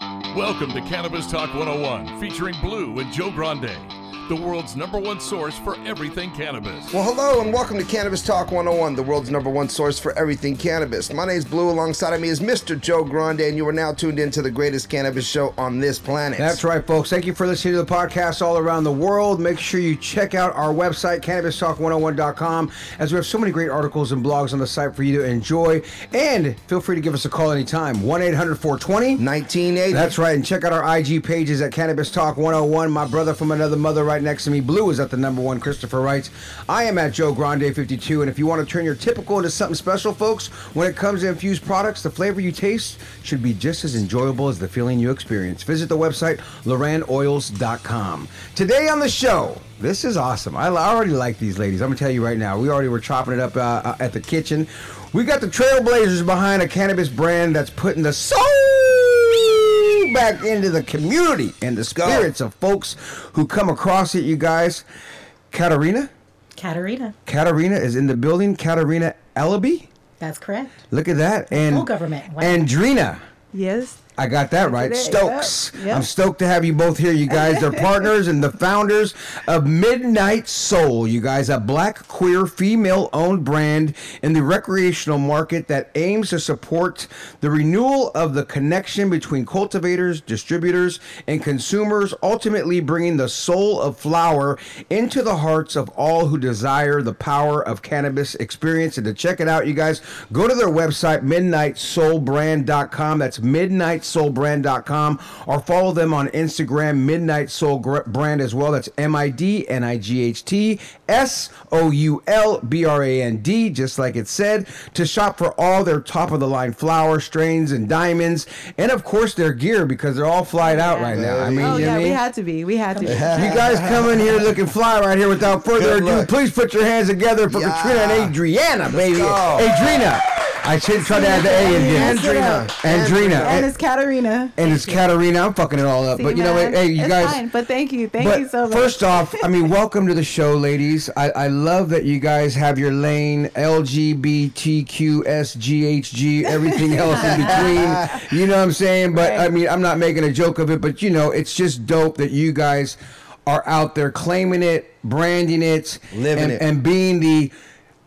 Welcome to Cannabis Talk 101, featuring Blue and Joe Grande, the world's number one source for everything cannabis. Well, hello and welcome to Cannabis Talk 101, the world's number one source for everything cannabis. My name's Blue. Alongside of me is Mr. Joe Grande, and you are now tuned into the greatest cannabis show on this planet. That's right, folks. Thank you for listening to the podcast all around the world. Make sure you check out our website, cannabistalk101.com, as we have so many great articles and blogs on the site for you to enjoy. And feel free to give us a call anytime 1 800 420 1980. That's right. And check out our IG pages at Cannabis Talk 101. My brother from another mother right next to me, Blue, is at the number one, Christopher writes. I am at Joe Grande 52. And if you want to turn your typical into something special, folks, when it comes to infused products, the flavor you taste should be just as enjoyable as the feeling you experience. Visit the website, Lorannoils.com. Today on the show, this is awesome. I I already like these ladies. I'm going to tell you right now. We already were chopping it up uh, uh, at the kitchen. We got the trailblazers behind a cannabis brand that's putting the soul back into the community and the spirits of folks who come across it, you guys. Katarina? Katarina. Katarina is in the building. Katarina Eleby? That's correct. Look at that. And Full government. Wow. Andrina. Yes. I got that right. it. Stokes. Yep. I'm stoked to have you both here, you guys. They're partners and the founders of Midnight Soul, you guys, a black, queer, female owned brand in the recreational market that aims to support the renewal of the connection between cultivators, distributors, and consumers, ultimately bringing the soul of flower into the hearts of all who desire the power of cannabis experience. And to check it out, you guys, go to their website, midnightsoulbrand.com. That's midnightsoulbrand.com or follow them on Instagram, Midnight Soul Brand as well. That's M I D N I G H T S O U L B R A N D, just like it said, to shop for all their top of the line flower strains and diamonds, and of course their gear because they're all flyed out right now. I mean, oh you yeah, what we mean? had to be. We had to be. You guys come in here looking fly right here. Without further Good ado, luck. please put your hands together for Yeah. Katrina and Adriana, baby. Adriana. I should try to add the A again. Andrina. Andrina. And it's Katarina. And it's Katarina. I'm fucking it all up. See, but you know what? Hey, you it's guys. Fine, but thank you, thank but you so much. first off, I mean, welcome to the show, ladies. I, I love that you guys have your lane, LGBTQSGHG, everything else in between. You know what I'm saying? But I mean, I'm not making a joke of it, but you know, it's just dope that you guys are out there claiming it, branding it, Living and, it. and being the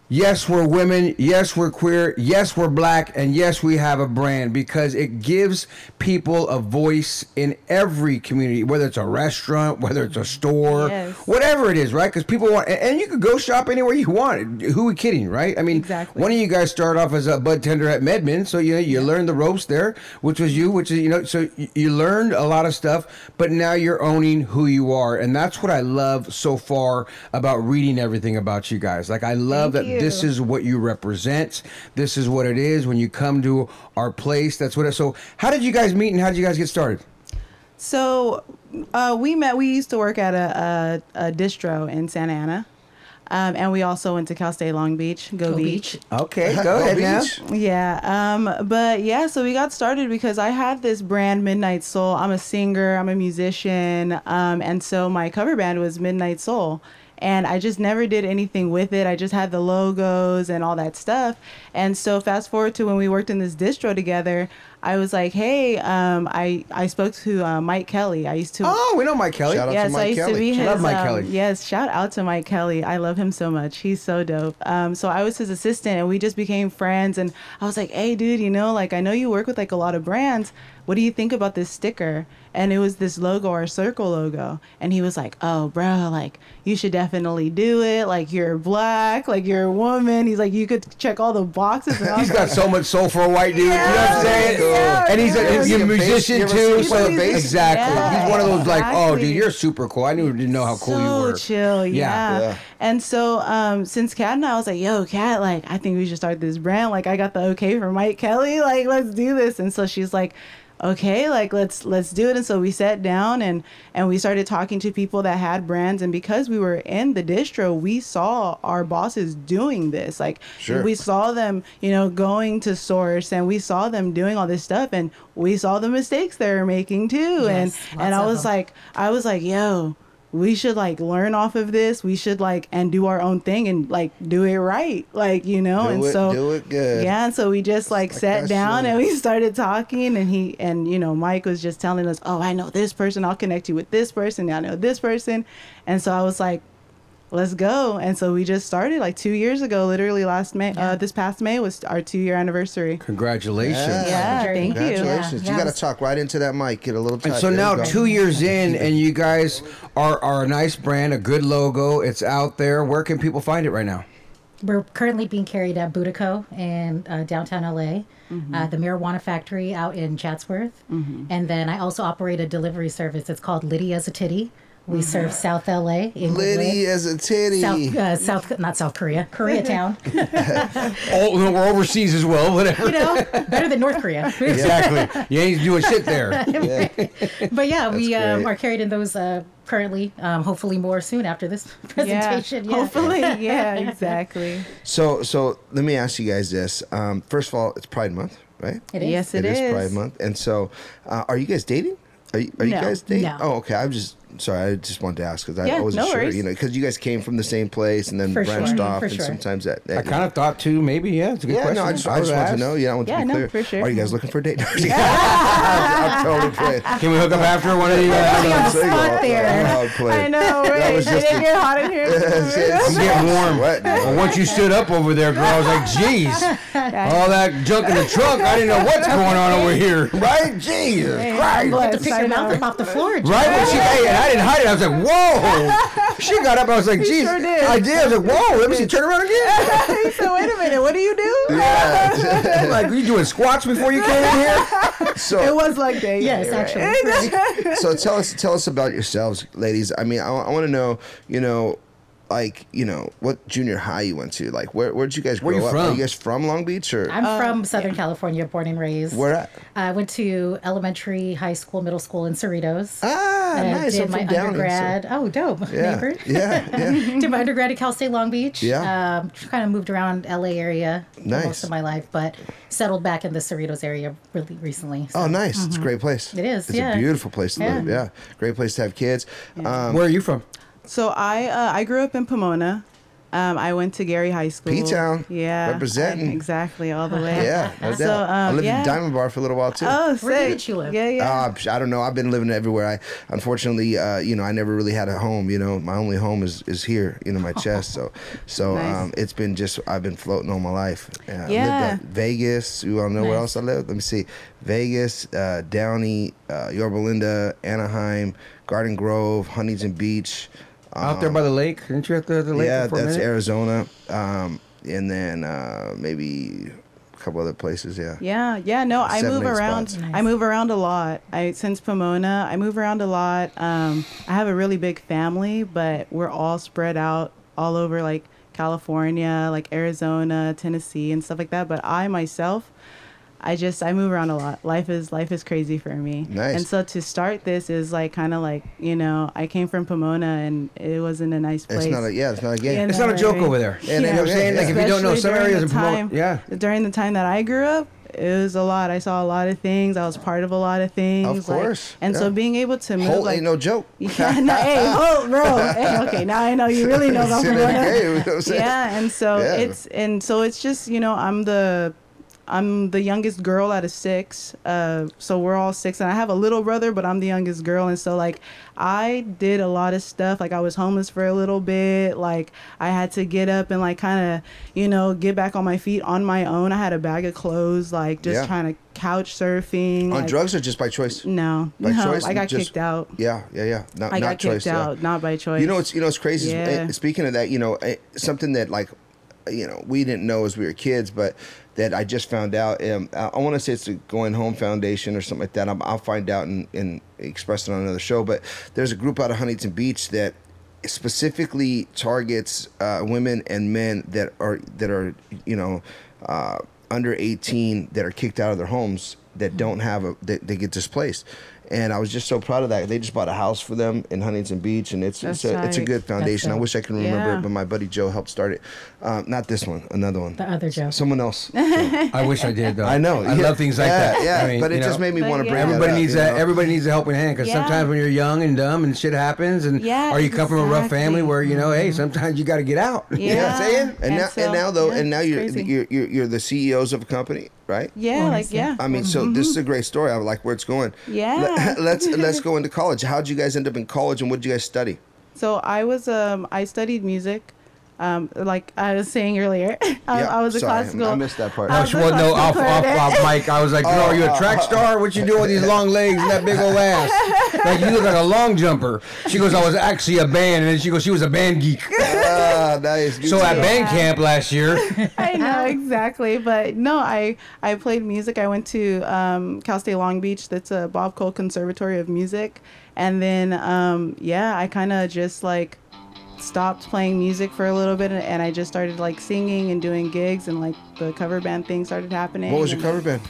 yes, we're women, yes, we're queer, yes, we're black, and yes, we have a brand because it gives people a voice in every community, whether it's a restaurant, whether it's a mm-hmm. store, Yes. whatever it is, right? Because people want, and- you could go shop anywhere you want. Who are we kidding, right? I mean, Exactly. one of you guys started off as a bud tender at MedMen, so you know you learned the ropes there, which was you, which is you know, so you learned a lot of stuff, but now you're owning who you are, and that's what I love so far about reading everything about you guys. Like I love Thank that you. This is what you represent. This is what it is when you come to our place. That's what. It, so how did you guys meet, and how did you guys get started? So uh, we met. We used to work at a, a, a distro in Santa Ana. Um, and we also went to Cal State Long Beach, Go, Go Beach. Beach. Okay, go Go ahead now. Beach. Yeah, um, but yeah, so we got started because I had this brand Midnight Soul. I'm a singer, I'm a musician, um, and so my cover band was Midnight Soul. And I just never did anything with it. I just had the logos and all that stuff. And so fast forward to when we worked in this distro together, I was like, hey, um, I I spoke to uh, Mike Kelly. I used to Oh, we know Mike Kelly. Shout out to yes, Mike I used Kelly. to be his. Love Mike um, Kelly. Yes, shout out to Mike Kelly. I love him so much. He's so dope. Um, so I was his assistant, and we just became friends. And I was like, "Hey, dude, you know, like I know you work with like a lot of brands. What do you think about this sticker?" And it was this logo, or circle logo. And he was like, "Oh, bro, like you should definitely do it. Like you're black, like you're a woman." He's like, "You could check all the boxes." And He's got like, so much soul for a white dude. you know what I'm saying? Yeah, and he's a, he's a a musician bass- too. So exactly, Yeah, he's one of those like, oh, dude, you're super cool. I knew didn't know how cool so you were. chill, yeah. Yeah. And so um, since Kat and I was like, yo, Kat, like I think we should start this brand. Like I got the okay from Mike Kelly, like let's do this. And so she's like, okay, like let's let's do it. And so we sat down and and we started talking to people that had brands. And because we were in the distro, we saw our bosses doing this. Like Sure. we saw them, you know, going to source and we saw them doing all this stuff and we saw the mistakes they were making too. and Yes, and lots I was them. like I was like, yo, we should like learn off of this. We should like and do our own thing and like do it right. Like, you know, Do and it- so do it good. Yeah, and so we just like Like sat down and we started talking and he and you know, Mike was just telling us, "Oh, I know this person. I'll connect you with this person. I know this person." And so I was like, let's go. And so we just started like two years ago, literally last May. Uh, this past May was our two year anniversary. Congratulations. Yeah. Yeah, Journey. thank you. Congratulations. Yeah, you got to talk right into that mic. Get a little tight. And so There now two years in, and you guys are are a nice brand, a good logo. It's out there. Where can people find it right now? We're currently being carried at Boudico in uh, downtown LA, uh, the Marijuana Factory out in Chatsworth. And then I also operate a delivery service. It's called Lydia's a Titty. We serve South LA. In Liddy as a titty. South, uh, South, not South Korea, Koreatown. Oh, no, we're overseas as well. Whatever. you know, better than North Korea. Exactly. You ain't doing shit there. but yeah, we um, are carried in those uh, currently. Um, hopefully, more soon after this presentation. Yeah, Hopefully. Yeah, exactly. So, so let me ask you guys this. Um, first of all, it's Pride Month, right? It is. Yes, it it is. is. Pride Month, and so uh, are you guys dating? Are you, are you guys dating? No. Oh, okay. I'm just sorry. I just wanted to ask because I, Yeah, I wasn't no sure. worries. You know, because you guys came from the same place and then For sure, branched off, for and sure. sometimes that. I that kind of thought too. Maybe yeah. It's a good Yeah, question. no, I just, I was just want to asked. know. Yeah, I want Yeah, to be no, clear. for sure. Are you guys looking for a date? I'm, I'm totally playing. Can we hook up after one of you? The I'm spot there. I'm playing. I know, right? That was Did just it a- get hot in here? I'm getting warm. What? Well, once you stood up over there, girl, I was like, "Geez, all that junk in the trunk. I didn't know what's going on over here." Right? Jesus I'm Christ. blessed. To pick your mouth up off the floor. Right when she, hey, and I didn't hide it. I was like, "Whoa!" She got up. I was like, "Geez, sure did. I did." I was like, "Whoa!" Let me see. Turn around again. so wait a minute, what do you do? I'm like, "Were you doing squats before you came in here?" So, It was like that. Yes, you're right. actually. so tell us tell us about yourselves ladies i mean i, want to know you know like you know what junior high you went to like where where'd you guys grow Where you up are from? you guys from long beach or I'm from Southern California, born and raised. where at I went to elementary, high school, middle school in Cerritos. ah Uh, nice Did I'm my from Downey, so- undergrad. Oh, dope. yeah Neighbor. yeah yeah did my undergrad at Cal State Long Beach. Yeah. Um, kind of moved around LA area Nice. most of my life, but settled back in the Cerritos area really recently. So. oh nice it's a great place Mm-hmm. It is, it's yeah. a beautiful place to Yeah. live yeah great place to have kids um Where are you from? So I uh, I grew up in Pomona. Um, I went to Garey High School. P-Town. Yeah. Representing. I- exactly, all the way. yeah no So, doubt. i um, lived yeah. in diamond bar for a little while too Oh, Where did you live? Yeah, yeah. Uh, I don't know. I've been living everywhere. I unfortunately, uh, you know, I never really had a home. You know, my only home is, is here, you know, my chest. So, so Nice. um, it's been just I've been floating all my life. I lived Yeah. at Vegas. You want to know where else I lived? Let me see. Vegas, uh, Downey, uh, Yorba Linda, Anaheim, Garden Grove, Huntington Beach. Out there by the lake? Didn't you at the, the lake? yeah, for that's minute? Arizona. Um, and then uh, maybe a couple other places. Yeah. Yeah, yeah, no, I Seven, move around. spots. I move around a lot. I since Pomona, I move around a lot. Um, I have a really big family, but we're all spread out all over like California, like Arizona, Tennessee, and stuff like that. But I myself, I just I move around a lot. Life is life is crazy for me. Nice. And so to start this is like kind of like you know I came from Pomona and it wasn't a nice place. It's not a yeah. It's not a game. You It's not a joke right? over there. Yeah, you know what I'm saying? yeah. Like if you don't know some areas the of Pomona, time- yeah. During the time that I grew up, it was a lot. I saw a lot of things. I was part of a lot of things. Of like- course, and yeah. so being able to move Holt like ain't no joke. yeah, no, hey, oh, bro. Hey, okay, now I know you really know about See Pomona. game, you know what I'm? Yeah, and so Yeah. it's and so it's just you know I'm the I'm the youngest girl out of six. Uh, so we're all six, and I have a little brother, but I'm the youngest girl, and so like I did a lot of stuff. Like I was homeless for a little bit. Like I had to get up and like kind of you know get back on my feet on my own. I had a bag of clothes, like just Yeah. trying to couch surfing. On like- drugs or just by choice? No, By no, choice? I got Just- kicked out. Yeah, yeah, yeah. Not, I not got choice. kicked yeah. out, not by choice. You know it's, you know what's crazy. Yeah. eh, speaking of that, you know eh, something that like you know we didn't know as we were kids, but that I just found out. Um, I, want to say it's the Going Home Foundation or something like that. i I'll find out and, and express it on another show. But there's a group out of Huntington Beach that specifically targets uh, women and men that are that are you know uh, under 18 that are kicked out of their homes that don't have a that they get displaced and I was just so proud of that. They just bought a house for them in Huntington Beach, and it's it's That's a, it's a good foundation. I wish I could remember Yeah. it, but my buddy Joe helped start it. Um, not this one, another one. The other Joe. Someone else. I wish I did though. I know. I yeah. love things like yeah, that. Yeah, I mean, but it you just made me want to yeah. bring Everybody that up, needs you that. know? Everybody needs a helping hand because Yeah. sometimes when you're young and dumb and shit happens, and Yeah, or you come from a rough family where you know, hey, sometimes you got to get out. Yeah. You know what I'm saying? And, And now, so, and now though, yeah, and now you're, you're you're you're the CEOs of a company, right? Yeah, like yeah. I mean, so this is a great story. I like where it's going. Mm-hmm. Yeah. Let, us let's go into college. How'd you guys end up in college, and what did you guys study? So I was um I studied music. Um, like I was saying earlier, I, Yeah, I was a sorry, classical. I missed that part. I Oh, was she a wasn't no off, classical off, off clarinet. mic. I was like, girl, are you a track star? What you doing with these long legs and that big old ass? Like you look like a long jumper. She goes, I was actually a band, and then she goes, she was a band geek. Ah, nice. So too. at band camp last year, I know exactly, but no, I I played music. I went to um, Cal State Long Beach. That's a Bob Cole Conservatory of Music, and then um, yeah, I kind of just like stopped playing music for a little bit, and, and I just started like singing and doing gigs, and like the cover band thing started happening. what was your cover band?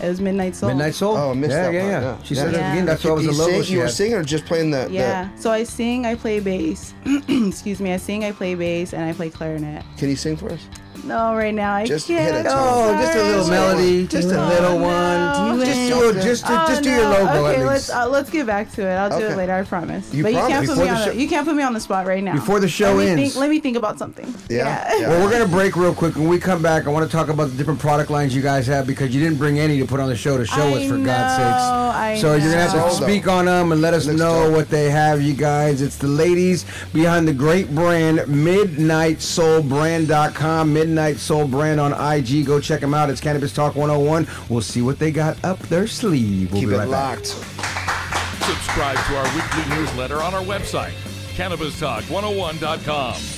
It was Midnight Soul. Midnight Soul. Oh, I missed yeah, that yeah, part, yeah, yeah. She Yeah. said it again. That's what was you, the logo. sing, you were singing or just playing the? the- Yeah. So I sing, I play bass. Excuse me. I sing, I play bass, and I play clarinet. can you sing for us? No, right now I Just can't. hit a Oh, just a little melody, just a Oh, little no. one. Do Just do it. Just, Oh, just do no. your logo Okay, at let's uh, let's get back to it. I'll do Okay. it later. I promise. You but promise? you can't put me the on. The, you can't put me on the spot right now. Before the show let me ends. Think, let me think about something. Yeah, yeah. Well, we're gonna break real quick. When we come back, I want to talk about the different product lines you guys have because you didn't bring any to put on the show to show us, I for God's know, I sakes. So you're gonna have to speak on them and let us Let's know talk. what they have, you guys. It's the ladies behind the great brand Midnight Soul Brand.com. Midnight Soul Brand on IG. Go check them out. It's Cannabis Talk 101. We'll see what they got up their sleeve. We'll Keep be it right back. locked. Subscribe to our weekly newsletter on our website, CannabisTalk101.com.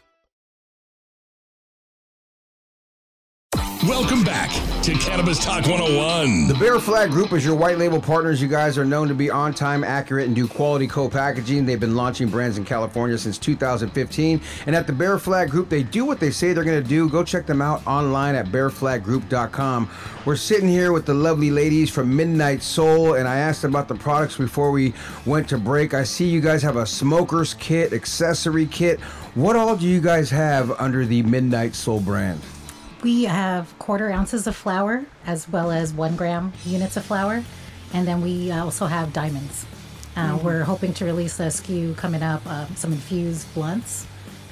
Welcome back to Cannabis Talk 101. The Bear Flag Group is your white label partners. You guys are known to be on time, accurate, and do quality co packaging. They've been launching brands in California since 2015. And at the Bear Flag Group, they do what they say they're going to do. Go check them out online at bearflaggroup.com. We're sitting here with the lovely ladies from Midnight Soul, and I asked them about the products before we went to break. I see you guys have a smoker's kit, accessory kit. What all do you guys have under the Midnight Soul brand? We have quarter ounces of flower as well as one gram units of flower. And then we uh, also have diamonds. Uh, Mm-hmm. We're hoping to release a SKU coming up, um, some infused blunts,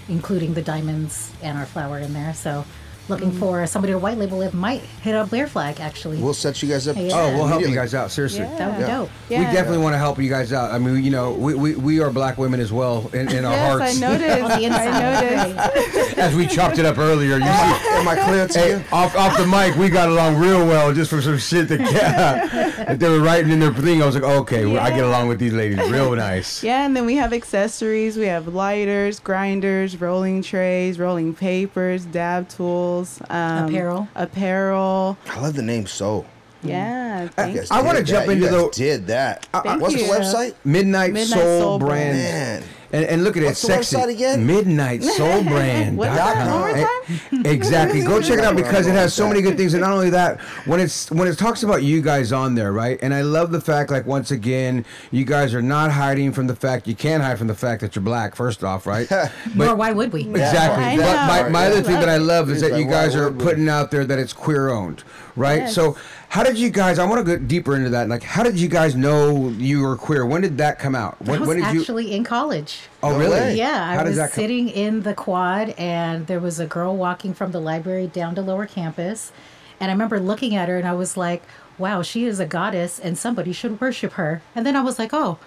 including the diamonds and our flower in there. So looking Mm-hmm. for somebody to white label it might hit up Bear Flag actually. We'll set you guys up. Yeah. Oh, we'll help you guys out, seriously. yeah. that would be Yeah. dope. We definitely want to help you guys out. I mean, you know, we, we, we are black women as well in, in our Yes, hearts. I noticed. On the inside. I noticed. As we chopped it up earlier, you see, Am I clear to hey, you? off, off the mic, we got along real well just for some shit that, that they were writing in their thing. I was like, okay, well, I get along with these ladies real nice. Yeah, and then we have accessories. We have lighters, grinders, rolling trays, rolling papers, dab tools, um, Apparel. apparel. I love the name Soul. Yeah, You thank guys I wanna jump that. into you guys the- did that. Thank What's you. the website? Midnight, Midnight Soul, Soul brand. Man. And, and look at What's it, the sexy. website again? Midnight Soul Brand. What- one more eh, Exactly. Go check it out because it has so many good things. And not only that, when it's when it talks about you guys on there, right? And I love the fact, like once again, you guys are not hiding from the fact you can't hide from the fact that you're black. First off, right? Nor why would we? Exactly. I But my, my other thing that I love is that you guys are putting out there that it's queer owned, right? Yes. So how did you guys? I want to go deeper into that. Like, how did you guys know you were queer? When did that come out? When, I was when did you? actually in college. Oh, really? Yeah, How I was that come? sitting in the quad, and there was a girl walking from the library down to lower campus. And I remember looking at her, and I was like, wow, she is a goddess, and somebody should worship her. And then I was like, oh,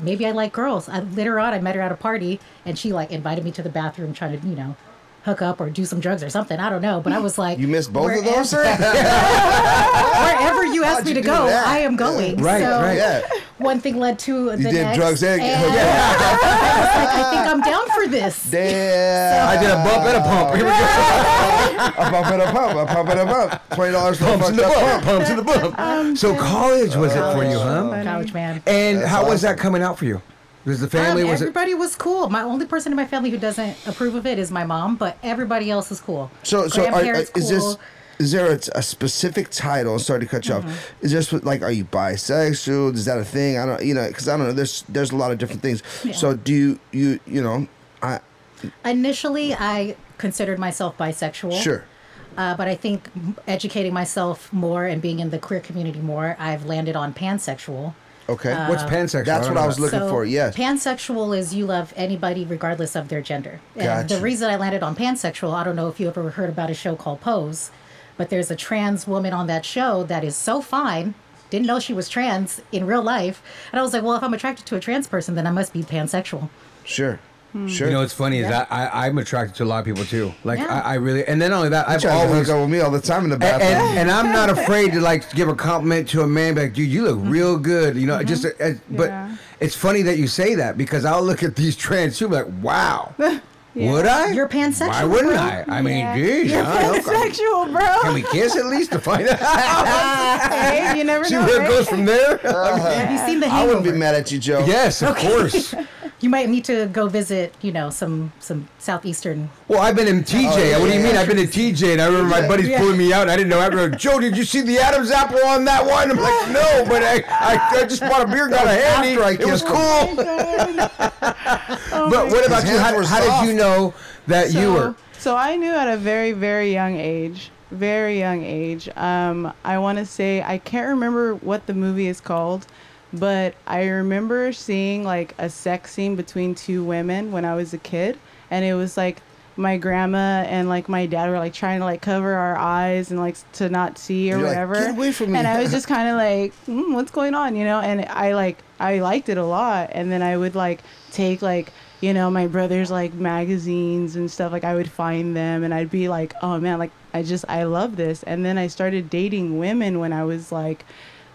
maybe I like girls. I, later on, I met her at a party, and she like invited me to the bathroom, trying to, you know, hook up or do some drugs or something. I don't know, but I was like, You missed both of those? wherever- wherever you ask How'd me you to go, that? I am going. Right, so right. Yeah. one thing led to the You did next. drugs and and hooked I was like, I think I'm down for this. Damn. I did a bump and a pump. Here we go. a bump and a pump, a pump and a bump. Twenty dollars for a Pumps in fucked the up pump. Pumps in the bump. Um, so college was it for you, huh? College man. And That's how was that coming out for you? Was the family Um, was it? everybody was cool. My only person in my family who doesn't approve of it is my mom, but everybody else is cool. So, so are, is this is there a, a specific title? Sorry to cut you Mm-hmm. off. Is this like are you bisexual? Is that a thing? I don't, you know, because I don't know. There's there's a lot of different things. Yeah. So do you you you know? I Initially, I considered myself bisexual. sure. Uh, but I think educating myself more and being in the queer community more, I've landed on pansexual. Okay. Uh, What's pansexual? That's don't what I was looking So, for. Yes. Pansexual is you love anybody regardless of their gender. And Gotcha. the reason I landed on pansexual, I don't know if you ever heard about a show called Pose, but there's a trans woman on that show that is so fine. Didn't know she was trans in real life. And I was like, well, if I'm attracted to a trans person, then I must be pansexual. Sure. Sure. You know what's funny is Yeah. I, I I'm attracted to a lot of people too. Like Yeah. I, I really and then only that I've Try to always hook up with me all the time in the and, bathroom. and, and I'm not afraid to like give a compliment to a man, be like, dude, you look real good. You know, just uh, uh, but Yeah. it's funny that you say that because I'll look at these trans too, be like, wow, would I? You're pansexual, Why wouldn't bro. I? I mean, Yeah. geez, You're huh? Okay. pansexual, bro. Can we kiss at least to find out? hey, you never See know. where it right? goes from there? Have you seen the I wouldn't be mad at you, Joe. yes, of course. You might need to go visit, you know, some some southeastern. Well, I've been in TJ. what do you mean? I've been in TJ, and I remember my buddies Yeah. pulling me out. I didn't know. After, like, Joe, did you see the Adam's apple on that one? I'm like, no, but I, I, I just bought a beer, got a handy. after It was kissed cool. but what about you? hands How, how did you know that you were? So I knew at a very, very young age, very young age. Um, I want to say I can't remember what the movie is called, but I remember seeing like a sex scene between two women when I was a kid, and it was like my grandma and like my dad were like trying to like cover our eyes and like to not see or You're like, whatever. "Get away from me." And I was just kind of like, mm, what's going on, you know? And I like I liked it a lot, and then I would like take like you know my brother's like magazines and stuff like i would find them and i'd be like oh man like i just i love this and then i started dating women when i was like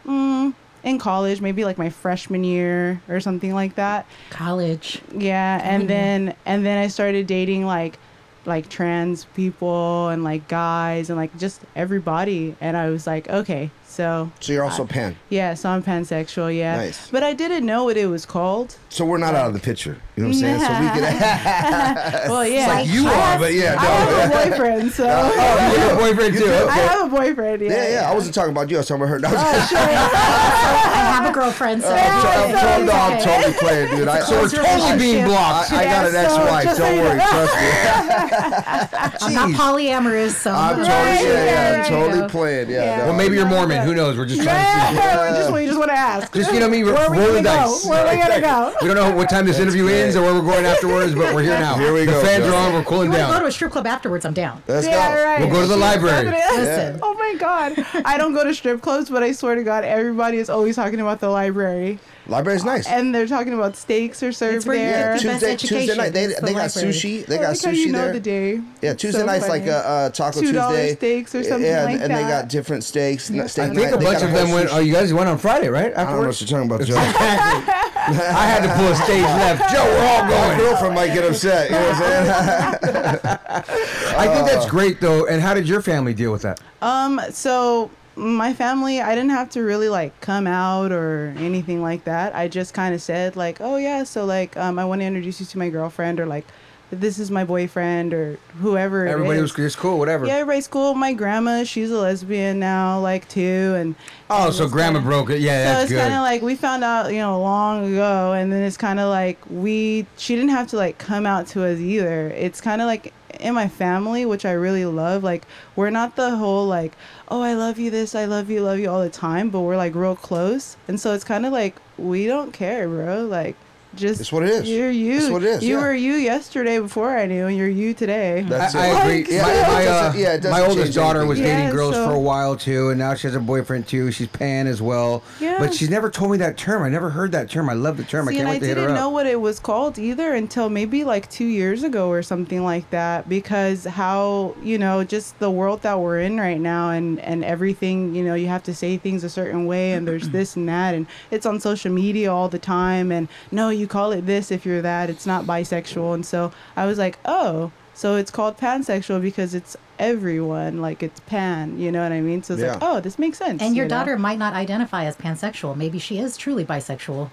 mm, in college maybe like my freshman year or something like that College. yeah and then and then i started dating like like trans people and like guys and like just everybody and i was like okay so So you're also I- pan. yeah so i'm pansexual yeah Nice. but i didn't know what it was called So we're not out of the picture. You know what I'm saying? So we could. well yeah like you I are, have- but yeah, No. I no. have a boyfriend so Oh, you have a boyfriend too. I have a boyfriend. Yeah, Yeah, yeah. I wasn't talking about you. I was talking about her. No, I was oh, I have a girlfriend, so I'm, to- I'm, to- no, I'm totally playing, dude. I, So we're totally being blocked. I, I got an Yeah, so ex-wife. Don't worry. Trust me. I'm not polyamorous, so I'm totally, yeah, yeah, I'm totally playing. Yeah. no. Well, maybe you're Mormon. Who knows? We're just trying to see. we just want to ask. Just you know me, Where are we roll the gonna go? dice. Where are we gonna go? We don't know what time this interview ends or where we're going afterwards, but we're here now. Here we the go, fans Joe. are on. We're cooling you want to go to a strip club afterwards? I'm down. Let's yeah, go. right. We'll go to the library. Listen. Oh my god. I don't go to strip clubs, but I swear to God, everybody is always talking about the library. Library's nice. And they're talking about steaks are served where you there. get the best Tuesday, Tuesday education night. They, is the they got library. sushi. They I got like how sushi you know there. the day. Yeah, Tuesday So nights like funny. uh, uh, Taco $2 Tuesday. steaks or something yeah, like and they that. got different steaks. n- Steak I night. think a They bunch got of them whole went. sushi- Oh, you guys went on Friday, right? I don't know what Afterwards. you're talking about, Joe. I had to pull a stage left. Joe, we're all My going. girlfriend might get upset. You know what I'm saying? I think that's great though. And how did your family deal with that? Um, so my family, I didn't have to really like come out or anything like that. I just kind of said like, "Oh yeah, so like um I want to introduce you to my girlfriend or like this is my boyfriend or whoever Everybody is." was just cool, whatever. Yeah, everybody's cool. My grandma, she's a lesbian now, like too, and Oh, and so grandma kinda- broke it. Yeah, so that's it's kind of like we found out, you know, long ago, and then it's kind of like we she didn't have to like come out to us either. It's kind of like in my family, which I really love. Like we're not the whole like, oh, I love you this, I love you, love you all the time, but we're like real close, and so it's kind of like we don't care, bro. Like just It's what it is. You're you. It's what it is, You yeah. were you yesterday before I knew, and you're you today. That's I, I it. agree. Yeah, my, it my, uh, yeah, my oldest daughter anything. was Yeah, dating girls so- for a while too, and now she has a boyfriend too. She's pan as well. Yeah. But she's never told me that term. I never heard that term. I love the term. I can't and wait I to hit her up. I didn't know what it was called either until maybe like two years ago or something like that. Because how you know just the world that we're in right now, and and everything you know, you have to say things a certain way, and there's this and that, and it's on social media all the time. And no, you call it this if you're that. It's not bisexual. And so I was like, oh, so it's called pansexual because it's everyone, like it's pan. You know what I mean? So it's like, oh, this makes sense. And your you know? daughter might not identify as pansexual. Maybe she is truly bisexual.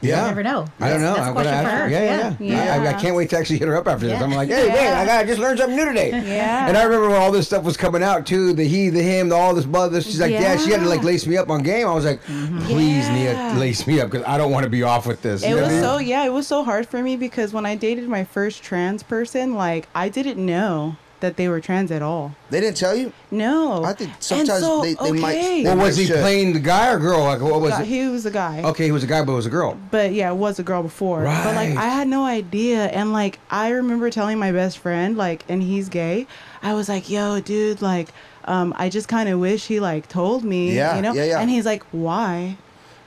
Yeah. You never know. I don't know. That's a I'm gonna ask. Yeah, yeah, yeah. Yeah. I, I can't wait to actually hit her up after this. I'm like, hey, wait, Yeah. I got, I just learned something new today. Yeah. And I remember when all this stuff was coming out too, the he, the him, the all this blah, this. She's like, yeah. she had to like lace me up on game. I was like, mm-hmm. please, Yeah. Nia, lace me up because I don't want to be off with this. It You know was so yeah, it was so hard for me because when I dated my first trans person, like I didn't know that they were trans at all. They didn't tell you? No. I think sometimes so, they, they might. okay. they Well, was might he should. playing the guy or girl? Like, what was God, it? he was a guy. Okay, he was a guy, but it was a girl. But yeah, it was a girl before. Right. But like I had no idea and like I remember telling my best friend like and he's gay. I was like, "Yo, dude, like um I just kind of wish he like told me, Yeah, you know?" yeah, yeah. And he's like, "Why?"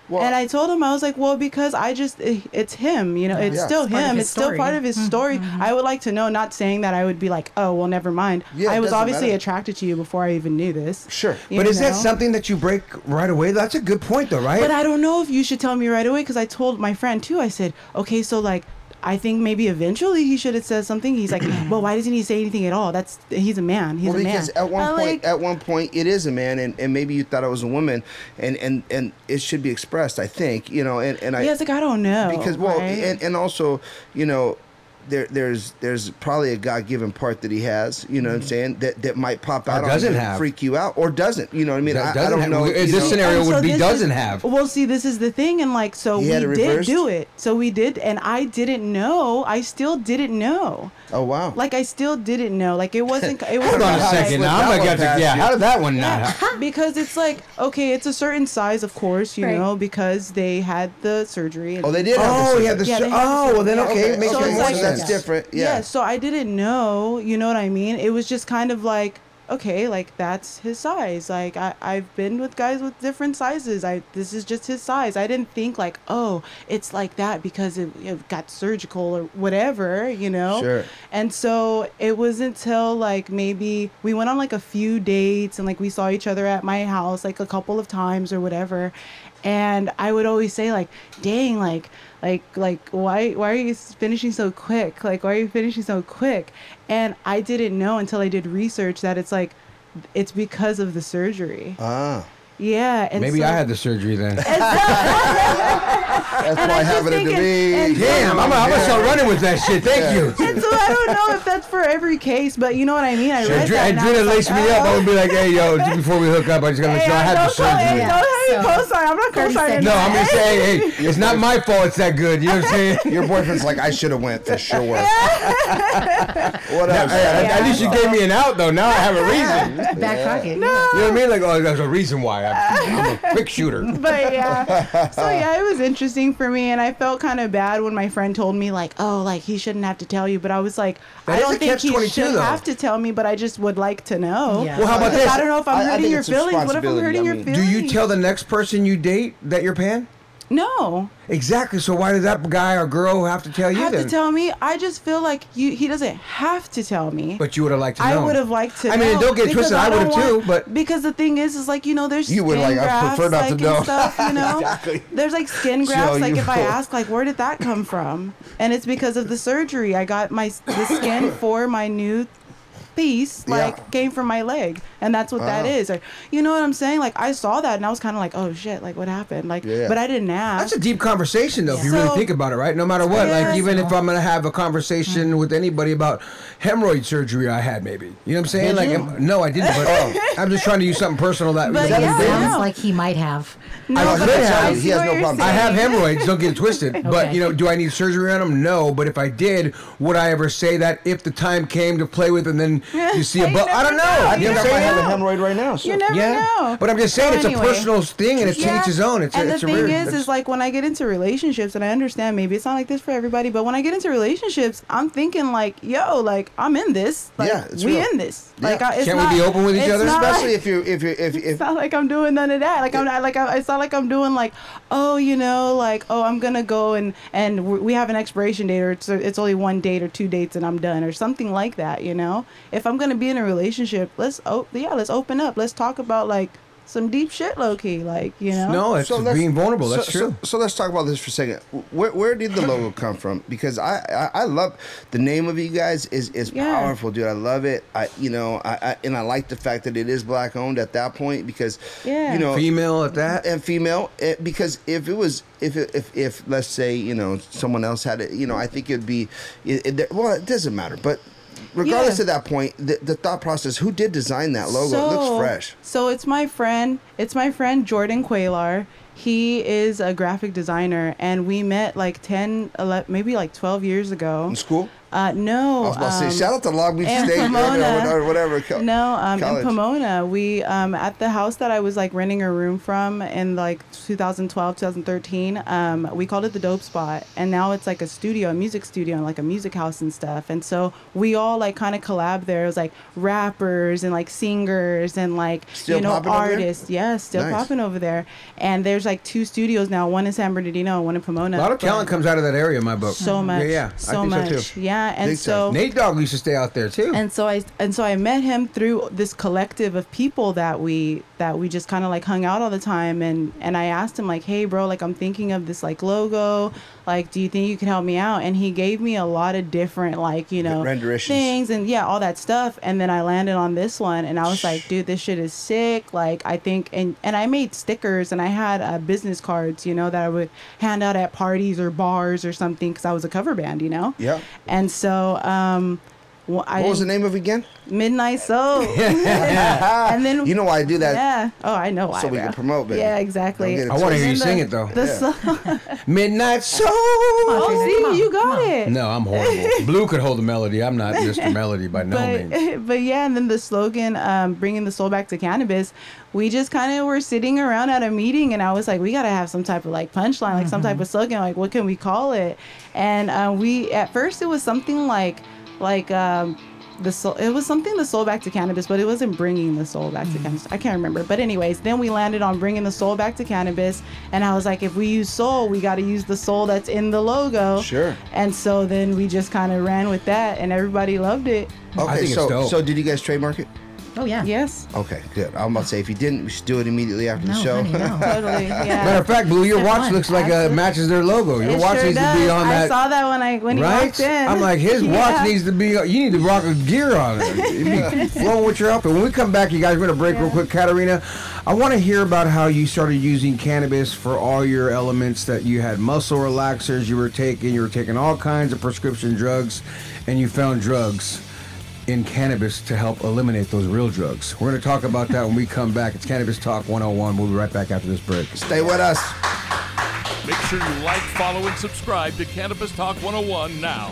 Well, and I told him I was like, well, because I just it- it's him, you know, it's Yeah. still It's him. his It's still story. part of his mm-hmm. story. Mm-hmm. I would like to know. Not saying that I would be like, oh, well, never mind. Yeah, I was obviously matter. attracted to you before I even knew this. Sure. you But is that something that you break right away? That's a good point, though, right? But I don't know if you should tell me right away because I told my friend too. I said, okay, so like. I think maybe eventually he should have said something. He's like, well, why doesn't he say anything at all? That's he's a man. He's well, a man. because at one I'm point, like, at one point, it is a man, and, and maybe you thought it was a woman, and, and, and it should be expressed. I think you know, and, and I yeah, it's like I don't know because well, right? and, and also you know, there there's there's probably a God given part that he has. You know what I'm mm-hmm. saying? That that might pop out on doesn't you, have. freak you out, or doesn't. You know what I mean? That I, I don't have- know. in this know. scenario- And would be doesn't is- have. Well, see, this is the thing, and like, so He we did do it. So we did, and I didn't know. I still didn't know. Oh wow! Like I still didn't know. Like it wasn't. It Hold wasn't on a second. Now I'm gonna get passed to, yeah. you. How did that one not? because it's like okay, it's a certain size, of course, you Right. know, because they had the surgery. And oh, they did. have Oh, this yeah. The Yeah, sur- oh, well then okay, Okay, makes so more like sense. That's different. Yeah. So I didn't know. You know what I mean? It was just kind of like, okay, like that's his size. Like I, I've been with guys with different sizes. I this is just his size. I didn't think like, oh, it's like that because it, it got surgical or whatever. You know. Sure. And so it wasn't until like maybe we went on like a few dates and like we saw each other at my house like a couple of times or whatever. And I would always say like, dang, like like like why why are you finishing so quick? Like why are you finishing so quick? And I didn't know until I did research that it's like it's because of the surgery. Ah. Yeah. And Maybe so- I had the surgery then. That's And why I having just it to think me. Damn, I'm, I'm gonna start running with that shit. Thank you. And so I don't know if that's for every case, but you know what I mean. I read Adri- that. and Adrena was laced like, me up. I oh. would be like, hey, yo, before we hook up, I just gotta let you know I had the don't hey, surgery. Don't have me So, co-sign. I'm not co-signing. No, I'm that. just saying, hey, it's not my fault it's that good. You know what I'm saying? Your boyfriend's like, I should have went for sure. what else? Hey, at- At least you gave me an out, though. Now I have a reason. Back pocket. No. You know what I mean? Like, oh, there's a reason why. I'm, I'm a quick shooter. but yeah so yeah it was interesting for me and i felt kind of bad when my friend told me like oh like he shouldn't have to tell you but i was like That i don't think he should though. have to tell me but i just would like to know Yeah. Well, how about this? i don't know if i'm I- I hurting think your feelings what if i'm hurting I your feelings Do you tell the next person you date that you're pan? no Exactly. So why does that guy or girl have to tell you have then? to tell me i just feel like you he doesn't have to tell me but you would have liked to Know. I would have liked to. I mean, don't get twisted, I don't would've too, but- because the thing is, is like you know, there's You would like, I prefer not to like, know. stuff, you know. Exactly. There's like skin So grafts. like if I ask, like, where did that come from? And it's because of the surgery. I got my the skin for my new piece like Yeah. came from my leg and that's what that Wow. is or, you know what i'm saying like i saw that and i was kind of like oh shit like what happened like Yeah. but i didn't ask That's a deep conversation, though, if you really think about it, right? No matter what, like Yes. even if I'm gonna have a conversation with anybody about hemorrhoid surgery I had, maybe you know what I'm saying? Did like, you? am- no, I didn't. But oh, I'm just trying to use something personal that. But that yeah, Sounds like he might have. no, I but could I have. see He has no problem. I have hemorrhoids. Don't get it twisted. But you know, do I need surgery on them? No. But if I did, would I ever say that if the time came to play with and then you see a You bu- I don't know. know. I You think know I might I'm have a hemorrhoid right now. So. you never Yeah, know but I'm just saying So it's anyway. a personal thing and it's Yeah. each his own. It's and a, it's the a thing weird. is, is like when I get into relationships, and I understand maybe it's not like this for everybody, but when I get into relationships, I'm thinking like, yo, like I'm in this. Like, Yeah, it's we real. in this. Yeah. Like, I, it's Can't we be open with each other? not- Especially if you're if you're if it's not like I'm doing none of that. Like I'm not like I, it's not like I'm doing like oh you know like oh I'm gonna go and and we have an expiration date or it's it's only one date or two dates and I'm done or something like that. You know, if I'm gonna be in a relationship, let's oh yeah let's open up. Let's talk about like some deep shit, low key. Like you know. no, it's let's- being vulnerable. so- That's so, true. So, let's talk about this for a second. Where, where did the logo come from? Because I, I, I love the name of you guys is is Yeah. powerful, dude. I love it. I you know I, I and I like the fact that it is black owned at that point because Yeah. you know Female at that. and female it, because if it was if it, if if let's say you know someone else had it you know I think it'd be it, it, well it doesn't matter but regardless Yeah. of that point the, the thought process who did design that logo it looks fresh So it's my friend. It's my friend Jordan Quaylar. He is a graphic designer, and we met like 10, 11, maybe like 12 years ago. in school Uh, no. I was about to um, say shout out to Long Beach in State Pomona. or whatever co- No, um, college. in Pomona, we um, at the house that I was like renting a room from in like 2012, 2013. Um, we called it the Dope Spot, and now it's like a studio, a music studio, and like a music house and stuff. And so we all like kind of collab there. It was like rappers and like singers and like Still you know popping over there? artists. Yes, still Nice. popping over there. And there's like two studios now. One in San Bernardino, one in Pomona. A lot of talent comes out of that area in my book. So much. Yeah, yeah. So I think much. so too. Yeah, and Big time. so. Nate Dogg used to stay out there too. and so I and so I met him through this collective of people that we that we just kind of like hung out all the time and and I asked him like hey bro like I'm thinking of this like logo like do you think you could help me out? And he gave me a lot of different like you know things and yeah all that stuff. And then I landed on this one and I was like dude this shit is sick. Like I think and and I made stickers and I had uh, business cards you know that I would hand out at parties or bars or something because I was a cover band you know? Yeah. and so um, Well, I What was the name of it again? Midnight Soul. and then You know why I do that? Yeah. Oh, I know why. So we bro. can promote, baby. Yeah, exactly. Don't get it I wanna hear you then sing it, though. The Yeah. song- Midnight Soul. oh, Come see, on, you come got on. it. No, I'm horrible. Blue could hold the melody. I'm not Mr. Melody by no means. but, but yeah, and then the slogan, um, bringing the soul back to cannabis, we just kind of were sitting around at a meeting, and I was like, we gotta have some type of like punchline, like some type of slogan, like what can we call it? And uh, we at first it was something like, like um, the soul. It was something the soul back to cannabis, but it wasn't bringing the soul back to cannabis. I can't remember, but anyways, then we landed on bringing the soul back to cannabis, and I was like, if we use soul, we got to use the soul that's in the logo. Sure. And so then we just kind of ran with that, and everybody loved it. Okay, think it's so dope. so did you guys trademark it? Oh yeah. Yes. Okay, good. I'm about to say if you didn't, we should do it immediately after the show. honey, no. Totally. Yeah. Matter of fact, Blue, your watch looks like uh, Absolutely. matches their logo. Your It watch sure needs does. to be on I that. I saw that when I when he right? walked in. I'm like, his watch needs to be. You need to rock a gear on it. It'd be flowing with your outfit. When we come back, you guys, we're gonna break real quick. Katarina, I want to hear about how you started using cannabis for all your elements. That you had muscle relaxers, you were taking, you were taking all kinds of prescription drugs, and you found drugs in cannabis to help eliminate those real drugs. We're gonna talk about that when we come back. It's Cannabis Talk 101. We'll be right back after this break. Stay with us. Make sure you like, follow, and subscribe to Cannabis Talk 101 now.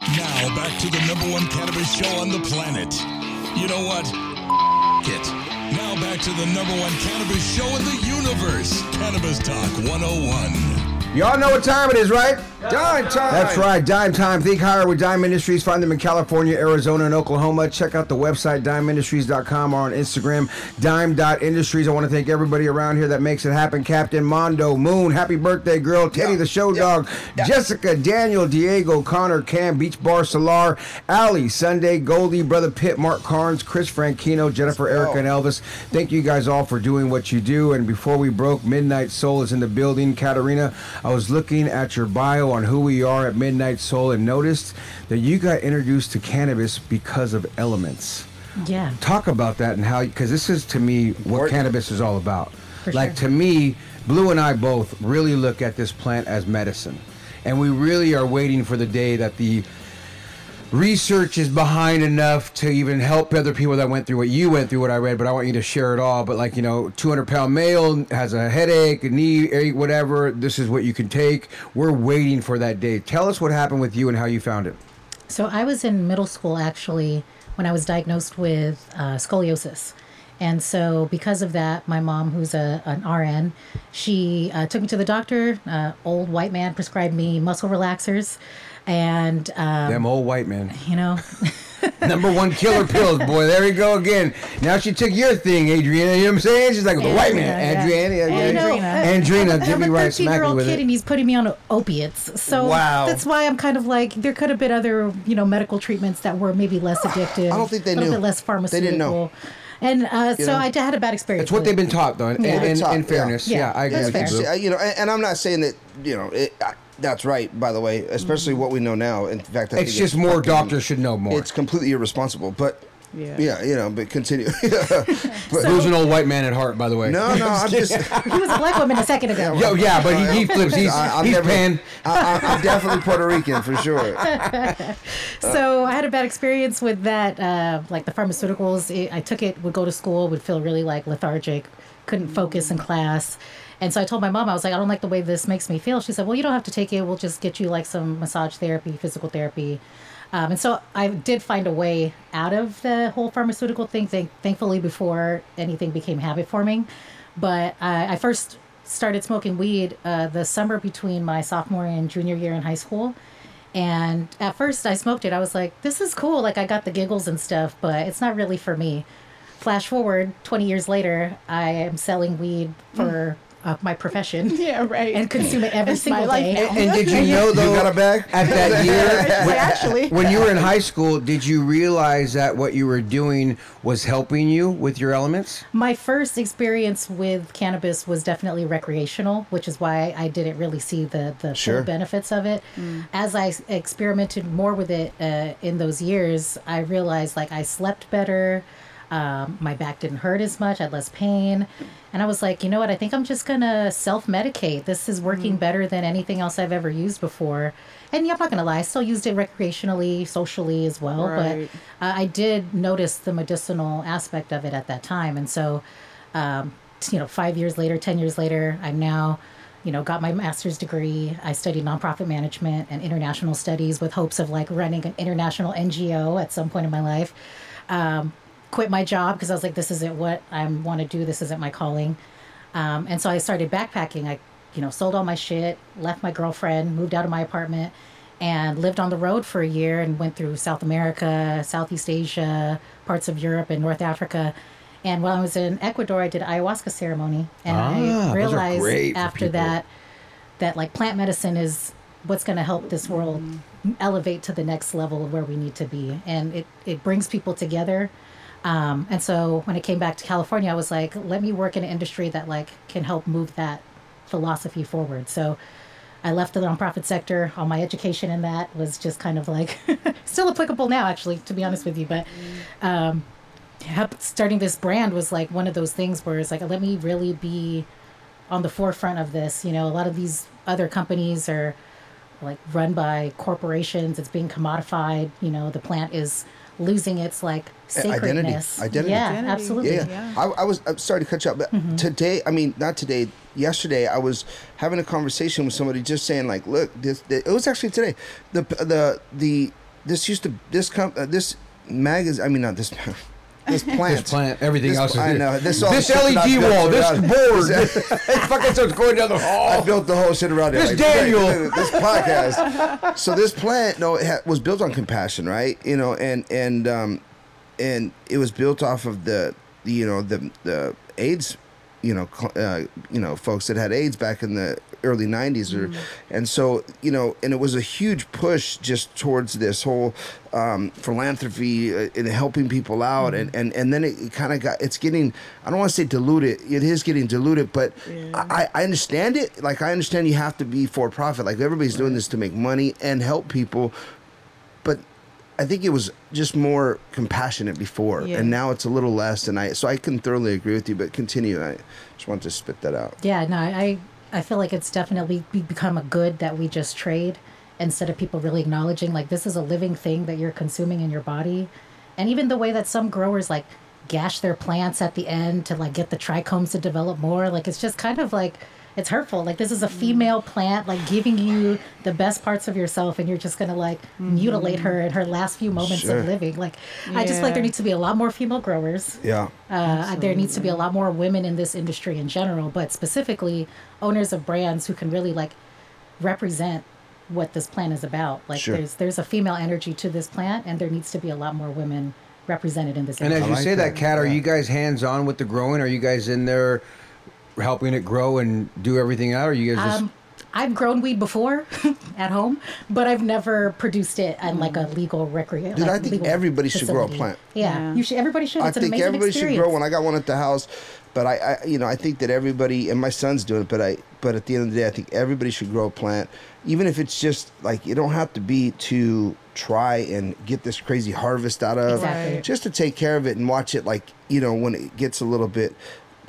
Now back to the number one cannabis show on the planet. You know what? It. Now back to the number one cannabis show in the universe. Cannabis Talk 101. Y'all know what time it is, right? Dime time. That's right, Dime Time. Think higher with Dime Industries. Find them in California, Arizona, and Oklahoma. Check out the website, dimeindustries.com, or on Instagram, dime.industries. I want to thank everybody around here that makes it happen. Captain Mondo, Moon, happy birthday, girl. Teddy Yeah, the Show yeah, Dog, yeah. Jessica, Daniel, Diego, Connor, Cam, Beach Bar, Solar, Ali, Sunday, Goldie, Brother Pitt, Mark Carnes, Chris Franchino, Jennifer. Erica, and Elvis. Thank you guys all for doing what you do. And before we broke, Midnight Soul is in the building. Katarina, I was looking at your bio on who we are at Midnight Soul and noticed that you got introduced to cannabis because of elements. Yeah. Talk about that and how, because this is to me what Important. cannabis is all about. For like sure. to me, Blue and I both really look at this plant as medicine. And we really are waiting for the day that the research is behind enough to even help other people that went through what you went through, what I read, but I want you to share it all. But like, you know, 200 pound male has a headache, a knee whatever. This is what you can take. We're waiting for that day. Tell us what happened with you and how you found it. So I was in middle school actually when I was diagnosed with uh, scoliosis. And so, because of that, my mom, who's a, an RN, she uh, took me to the doctor. Uh, old white man prescribed me muscle relaxers. And, um, Them old white men. you know, Number one killer pills, boy. There we go again. Now she took your thing, Adriana. You know what I'm saying? She's like the white man. Adriana. Andrina. Andrina. I Get have me a right, smack me thirteen-year-old with kid, it. and he's putting me on opiates. So Wow. that's why I'm kind of like there could have been other, you know, medical treatments that were maybe less addictive. I don't think they a little knew. bit less They pharmaceutical. didn't know. And uh, so know? I had a bad experience. It's what they've been taught, though. In, Yeah. in, Taught, in fairness, yeah, Yeah. I agree That's with fair. you. See, Blue. I- you know, and, and I'm not saying that you know it, I, that's right. By the way, especially what we know now. In fact, I It's think just more fucking- doctors should know more. It's completely irresponsible. But Yeah. yeah, you know, but continue. but, Who's an old white man at heart, by the way? no, no, I'm just. He was a black woman a second ago. Yo, yeah, but he, he flips. He's, I, I'm he's never, pan. I, I, I'm definitely Puerto Rican for sure. so I had a bad experience with that, uh, like the pharmaceuticals. It, I took it, would go to school, would feel really like lethargic, couldn't focus in class. And so I told my mom, I was like, I don't like the way this makes me feel. She said, Well, you don't have to take it. We'll just get you like some massage therapy, physical therapy. Um, and so I did find a way out of the whole pharmaceutical thing, thank- thankfully, before anything became habit forming. But I, I first started smoking weed uh, the summer between my sophomore and junior year in high school. And at first I smoked it. I was like, this is cool. Like I got the giggles and stuff, but it's not really for me. Flash forward 20 years later, I am selling weed for uh, my profession Yeah, right. and consume it every It's single day. And, and did you know though? got a bag? At that year, when, Actually. when you were in high school, did you realize that what you were doing was helping you with your elements? My first experience with cannabis was definitely recreational, which is why I didn't really see the the Sure. full benefits of it. As I experimented more with it uh, in those years, I realized like I slept better. Um, my back didn't hurt as much. I had less pain. And I was like, you know what? I think I'm just going to self medicate. This is working better than anything else I've ever used before. And yeah, I'm not going to lie, I still used it recreationally, socially as well. Right. But uh, I did notice the medicinal aspect of it at that time. And so, um, you know, five years later, 10 years later, I'm now, you know, got my master's degree. I studied nonprofit management and international studies with hopes of like running an international NGO at some point in my life. Um, quit my job because I was like, this isn't what I want to do. This isn't my calling. Um, and so I started backpacking. I, you know, sold all my shit, left my girlfriend, moved out of my apartment, and lived on the road for a year and went through South America, Southeast Asia, parts of Europe, and North Africa. And while I was in Ecuador, I did ayahuasca ceremony, and Ah, I realized after that that like plant medicine is what's going to help this world elevate to the next level of where we need to be, and it it brings people together. Um, and so when I came back to California, I was like, let me work in an industry that like can help move that philosophy forward. So I left the nonprofit sector. All my education in that was just kind of like still applicable now, actually, to be honest with you. But um, starting this brand was like one of those things where it's like, let me really be on the forefront of this. You know, a lot of these other companies are like run by corporations. It's being commodified. You know, the plant is losing its like Identity. sacredness. Identity. Yeah, Identity. absolutely. Yeah, Yeah. I, I was. I'm sorry to cut you up, but Mm-hmm. today, I mean, not today. Yesterday, I was having a conversation with somebody, just saying, like, look, this. it was actually today. The the the this used to this com uh, this magazine. I mean, not this. This plant. This plant, everything This- else is I here. know. This, all This the shit that I LED wall, this around- board, this fucking stuff's going down the hall. I built the whole shit around it. This like, Daniel. this podcast. So this plant, no, it ha- was built on compassion, right? You know, and and um, and it was built off of the, the you know the the AIDS, you know, cl- uh, you know, folks that had AIDS back in the early '90s, or and so you know, and it was a huge push just towards this whole um, philanthropy uh, and helping people out, and and and then it, kind of got it's getting I don't want to say diluted, it is getting diluted, but I, I understand it. Like I understand you have to be for profit. Like everybody's doing this to make money and help people, but I think it was just more compassionate before, Yeah. and now it's a little less. And I so I can thoroughly agree with you. But continue. I just want to spit that out. Yeah, no, I I feel like it's definitely become a good that we just trade instead of people really acknowledging like this is a living thing that you're consuming in your body, and even the way that some growers like gash their plants at the end to like get the trichomes to develop more. Like it's just kind of like it's hurtful. Like this is a female plant, like giving you the best parts of yourself, and you're just gonna like mutilate her in her last few moments Sure. of living. Like I just like there needs to be a lot more female growers. Yeah. Uh, there needs to be a lot more women in this industry in general, but specifically owners of brands who can really like represent what this plant is about. Like Sure. there's there's a female energy to this plant, and there needs to be a lot more women represented in this. And as you like say that, that, Kat, are you guys hands on with the growing? Are you guys in there helping it grow and do everything out? Or are you guys just Um, I've grown weed before at home, but I've never produced it at like a legal recreation. Dude, I think everybody should grow a plant. Yeah, Yeah. you should. Everybody should. I It's an think amazing everybody experience. should grow one. I got one at the house, but I, I, you know, I think that everybody and my son's doing it. But I, but at the end of the day, I think everybody should grow a plant, even if it's just like you don't have to be to try and get this crazy harvest out of, Exactly. just to take care of it and watch it. Like you know, when it gets a little bit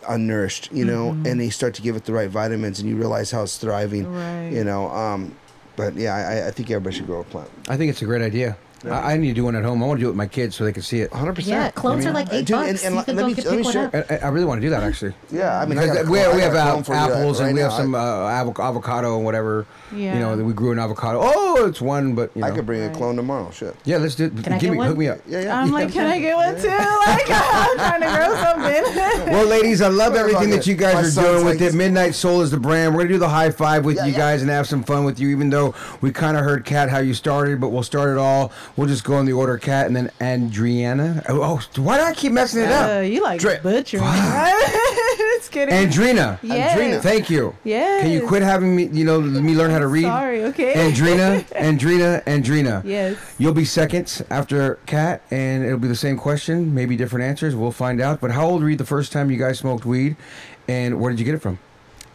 unnourished, you know, Mm-hmm. and they start to give it the right vitamins, and you realize how it's thriving. Right. You know, um, but yeah, I, I think everybody should grow a plant. I think it's a great idea. I, I need to do one at home. I want to do it with my kids so they can see it. 100. percent Yeah, clones are like eight Dude, bucks. and you let- can go me- get let me share- I, I really want to do that actually. Yeah, I mean, I Because we, clone- we have a clone uh, for you apples right and we have some uh, avocado and whatever. You know, that we grew an avocado. Oh, it's one, but you know. I could bring a clone tomorrow. Shit. Yeah, let's do it. Can I get me, one? hook me up. Yeah, yeah. I'm like, can I get one too? Like, I'm trying to grow something. Well, ladies, I love everything that you guys My are doing with it. Midnight Soul is the brand. We're gonna do the high five with Yeah, you yeah. guys and have some fun with you. Even though we kind of heard Kat how you started, but we'll start it all. We'll just go in the order: Kat and then Andriana. Oh, oh, why do I keep messing it Uh, up? you like Dre- butchering. Kidding. Andrina. Yes. Andrina. Thank you. Yes. Can you quit having me? You know, me learn how to read. Sorry, okay. Andrina, Andrina, Andrina. Yes. You'll be second after Kat, and it'll be the same question, maybe different answers. We'll find out. But how old were you the first time you guys smoked weed, and where did you get it from?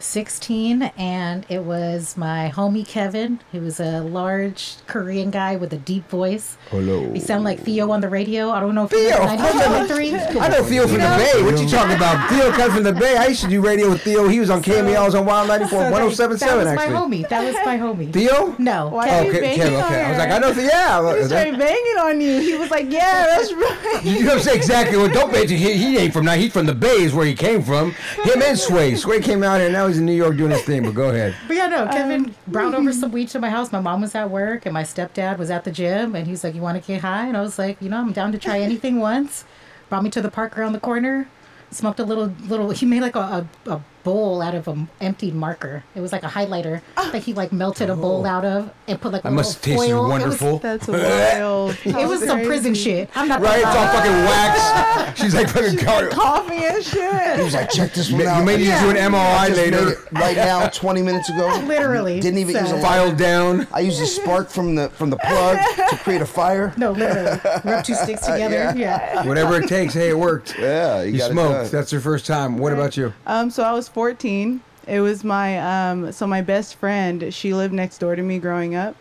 16 and it was my homie Kevin He was a large Korean guy with a deep voice. Hello. He sounded like Theo on the radio. I don't know if you Theo, remember of course I know. 93. I know Theo from know? the Bay. What you talking about? Theo comes from the Bay. I used to do radio with Theo. He was on KMEL. I was on Wild 94, So that- 1077 That oh was actually. my homie. That was my homie. Theo? No. Why Kevin. are you Okay, banging on okay. I was like, I know. Theo. Yeah. He started banging on you. He was like, yeah, that's right. You know what I'm saying? Exactly. Well, don't mention he, he ain't from now. He's from the Bay, is where he came from. Him and Sway. Sway came out here. Now he's in New York doing his thing. But go ahead. But yeah, no, Um, Kevin brought over some weed to my house. My mom was at work and my stepdad was at the gym and he's like, You want to get high? And I was like, You know, I'm down to try anything once. Brought me to the park around the corner, smoked a little, little, he made like a, a, a bowl out of an emptied marker. It was like a highlighter that he like melted a bowl out of and put like a That must little taste foil. wonderful. That's wild. It was, it was some prison shit. I'm not Right? It's all fucking wax. She's like fucking car- Coughing and shit. He was like, check this one You out. may need to do an MRI just later. right now, 20 minutes ago. Literally. Didn't even use a So- lighter. Filed down. I used a spark from the from the plug to create a fire. No, literally. Rub two sticks together. yeah. Whatever it takes. Hey, it worked. Yeah, you, You got it smoked. done. That's your first time. What about you? Um, so I was 14. It was my um, so my best friend. She lived next door to me growing up,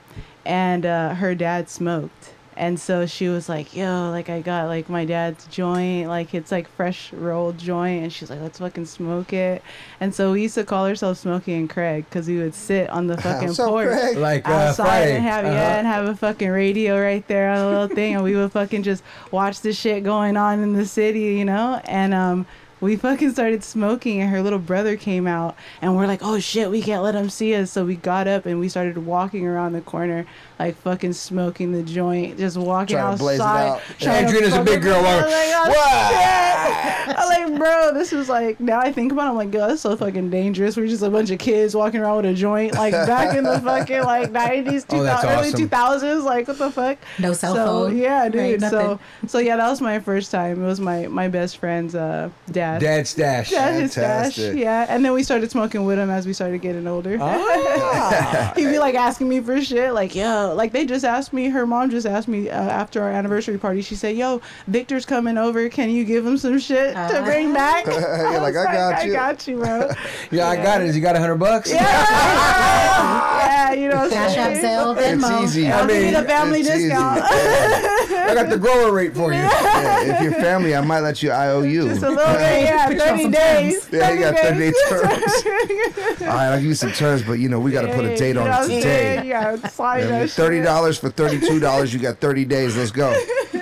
and uh, her dad smoked. And so she was like, "Yo, like I got like my dad's joint, like it's like fresh rolled joint." And she's like, "Let's fucking smoke it." And so we used to call ourselves Smokey and Craig because we would sit on the fucking What's up, porch Craig? Like uh, outside Friday. and have Uh-huh. yeah and have a fucking radio right there on a little thing and we would fucking just watch the shit going on in the city you know and um we fucking started smoking and her little brother came out and we're like oh shit we can't let him see us. So we got up and we started walking around the corner like fucking smoking the joint just walking Trying to blaze it outside out. trying to a big girl, I like, was like, oh, shit. I'm like bro this is like now I think about it I'm like yo that's so fucking dangerous we're just a bunch of kids walking around with a joint like back in the fucking like 90s Oh, that's 2000, early 2000s like what the fuck No cell so, phone. yeah Right, dude so so yeah that was my first time it was my my best friend's uh dad Dad stash. Dad his stash, yeah, and then we started smoking with him as we started getting older. Ah. He'd be like asking me for shit, like yo, like they just asked me. Her mom just asked me uh, after our anniversary party. She said, "Yo, Victor's coming over. Can you give him some shit to bring back?" You're I like, was "I got you." I got you, bro. Yeah, I got it. Has he got a hundred bucks? yeah, yeah, you know, what I'm Cash App, saying? Zelle, It's easy. I'll I give you the family discount. I got the grower rate for you. Yeah, if you're family, I might let you IOU. Just a little bit, yeah, Put you thirty days. Yeah, you got 30 day days. terms. All right, I'll give you some terms, but you know, we got to put a date on it what I'm saying? today. Yeah, slide I mean, that Thirty shit. dollars for thirty-two dollars. You got thirty days. Let's go.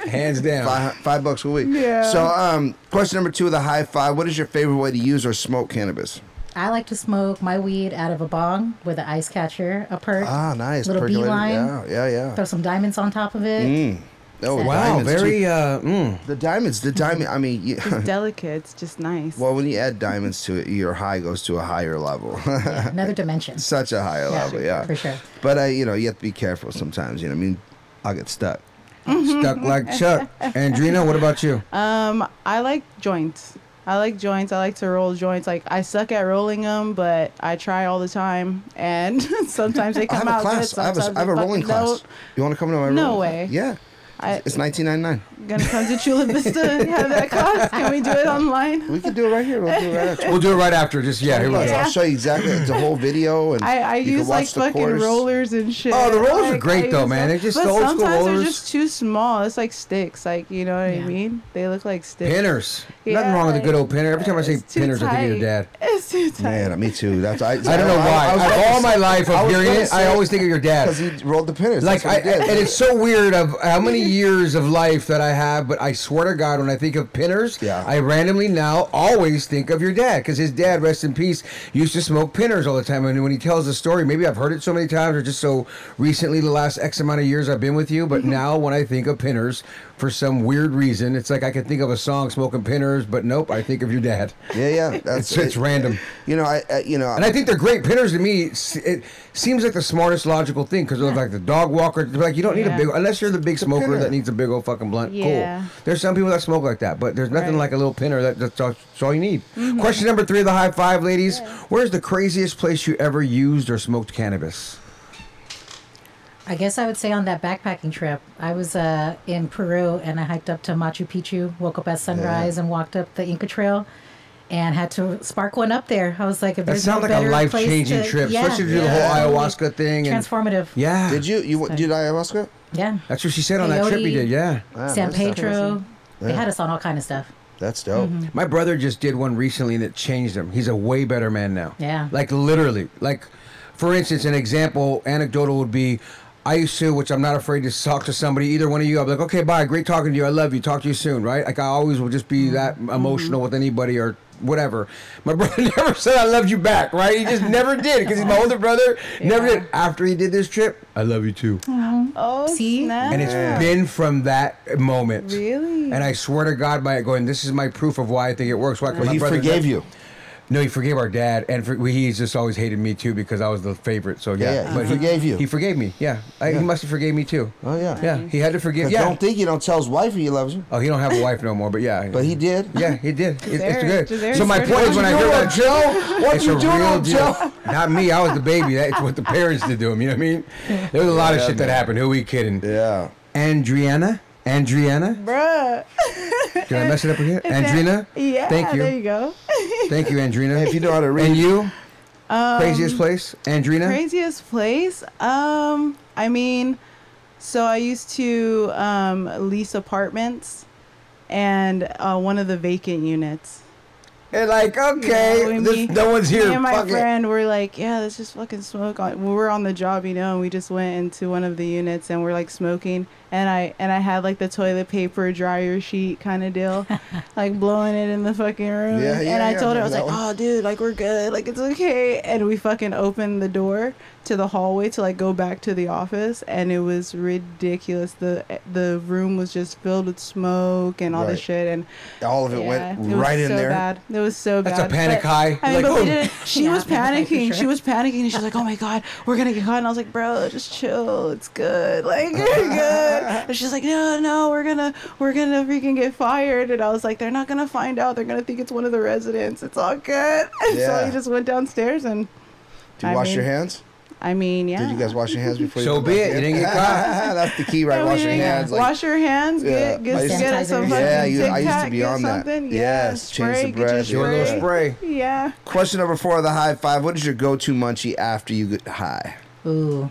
Hands down. Five, five bucks a week. Yeah. So, um, question number two of the high five. What is your favorite way to use or smoke cannabis? I like to smoke my weed out of a bong with an ice catcher, a perk. Ah, nice. Little Percolated. beeline. Yeah, yeah, yeah. Throw some diamonds on top of it. Mm. Oh, Wow, diamonds, very, uh, mm. The diamonds, the diamond. I mean, you, It's delicate. It's just nice. well, when you add diamonds to it, your high goes to a higher level. Another dimension. Such a higher Yeah, level, yeah. for sure. But I, you know, you have to be careful sometimes. You know, I mean, I'll get stuck. Stuck like Chuck. Andrina, what about you? Um, I like joints. I like joints. I like to roll joints. Like I suck at rolling them, but I try all the time, and sometimes they come out class. good. I have a, sometimes I have a rolling fucking class. don't. You want to come to my room? No rolling way. class? Yeah. I, It's 1999. Gonna come to Chula Vista and have that class. Can we do it online? We can do it right here. We'll do it right after. We'll do it right after. Just yeah, here we go. I'll show you exactly the whole video and I, I you can use like watch the fucking course. rollers and shit. Oh, the rollers are great I though, man. them. They're just but the old school sometimes rollers. they're just too small. It's like sticks. Like you know what I mean? They look like sticks. Pinners. Nothing Yeah, wrong with a good old pinner. Every time I say it's too pinners, I think of your dad. It's too tight. Man, me too. That's I. I don't know why. was Out of all my life I of was hearing it, I always think of your dad. because he rolled the pinners. Like I, did. and it's so weird of how many years of life that I have, but I swear to God, when I think of pinners, Yeah. I randomly now always think of your dad because his dad, rest in peace, used to smoke pinners all the time. And when he tells the story, maybe I've heard it so many times, or just so recently, the last X amount of years I've been with you. But mm-hmm. now, when I think of pinners, for some weird reason, it's like I can think of a song smoking pinners, but nope, I think of your dad. yeah, yeah. That's It's, it's random. You know, I, I you know, And I think they're great pinners to me. It seems like the smartest logical thing because they're like the dog walker. They're like you don't need Yeah. a big unless you're the big smoker pinner. that needs a big old fucking blunt. Yeah. Cool. There's some people that smoke like that, but there's nothing Right. like a little pinner. That, that's, all, that's all you need. Mm-hmm. Question number three of the high five, ladies. Where's the craziest place you ever used or smoked cannabis? I guess I would say on that backpacking trip, I was uh, in Peru and I hiked up to Machu Picchu, woke up at sunrise and walked up the Inca Trail and had to spark one up there. I was like, if That there's sounds no like a better life place changing to- trip, yeah, especially to do the whole ayahuasca thing. And, Transformative. yeah. did you you did ayahuasca? Yeah. That's what she said on that trip you did. Yeah. Ah, San that's- Pedro. They had us on all kind of stuff. That's dope. My brother just did one recently and it changed him. He's a way better man now. Yeah. Like literally. Like for instance, an example, anecdotal would be I used to, which I'm not afraid to talk to somebody, either one of you. I'm like, okay, bye, great talking to you. I love you. Talk to you soon, right? Like I always will just be mm-hmm. that mm-hmm. emotional with anybody or whatever. My brother never said I love you back, right? He just never did because he's my older brother. Never did. After he did this trip, I love you too. Mm-hmm. Oh, See? snap. And it's been from that moment. Really? And I swear to God, by it going, this is my proof of why I think it works. Why? 'Cause Well, my he brother's forgave like- you. No, he forgave our dad, and for, he's just always hated me too because I was the favorite. So yeah, Yeah, yeah, he forgave you. He forgave me. Yeah, I, he must have forgave me too. Oh yeah. Yeah, he had to forgive. Yeah. I don't think he don't tell his wife he loves you. oh, he don't have a wife no more, but yeah. But he did. Yeah, he did. It- it's good. just So my point is when I What hear that doing, Joe? What it's you doing, real deal. Joe? Not me. I was the baby. That's what the parents did to him. You know what I mean? There was a lot of Yeah, shit that happened. Who we kidding? Yeah. Andriana. Andriana. Bruh. Did I mess it up again? Andrina. Yeah. Thank you. There you go. Thank you, Andrina. If you know how to read. And you? Um, Craziest place? Andrina? Craziest place? Um, I mean, so I used to um, lease apartments, and uh, one of the vacant units. And like, okay, we- this, me- no one's here. Me and my Fuck it. friend were like, yeah, let's just fucking smoke. On. We were on the job, you know, and we just went into one of the units and we're like smoking. And I and I had like the toilet paper dryer sheet kind of deal, like blowing it in the fucking room. Yeah, yeah, and I yeah, told her I was like, one. oh, dude, like we're good, like it's okay. And we fucking opened the door to the hallway to like go back to the office, and it was ridiculous. the The room was just filled with smoke and all Right. this shit, and All of it yeah, went it was right in so there. Bad. It was so That's bad. a panic But- high. I mean, Like, but we oh. didn't. She Yeah, was panic high for panicking. She was panicking, and she's like, "Oh my god, we're gonna get caught." And I was like, "Bro, just chill. It's good. Like, you're good." And she's like, "No, no, we're gonna, we're gonna freaking get fired." And I was like, "They're not gonna find out. They're gonna think it's one of the residents. It's all good." And so Yeah. I just went downstairs and. Did you I wash mean, your hands? I mean, yeah. Did you guys wash your hands before you So put be back it. You didn't get caught. That's the key, right? I Wash your hands. Like, wash your hands. Yeah, Get I get, used to- get some Sanitizer. fucking Yeah, you- I Tic used to Tac, be get on that. something. Yes, Yes, change spray, the get your breath, little spray. spray. Yeah. Question number four of the high five. What is your go-to munchie after you get high? Ooh.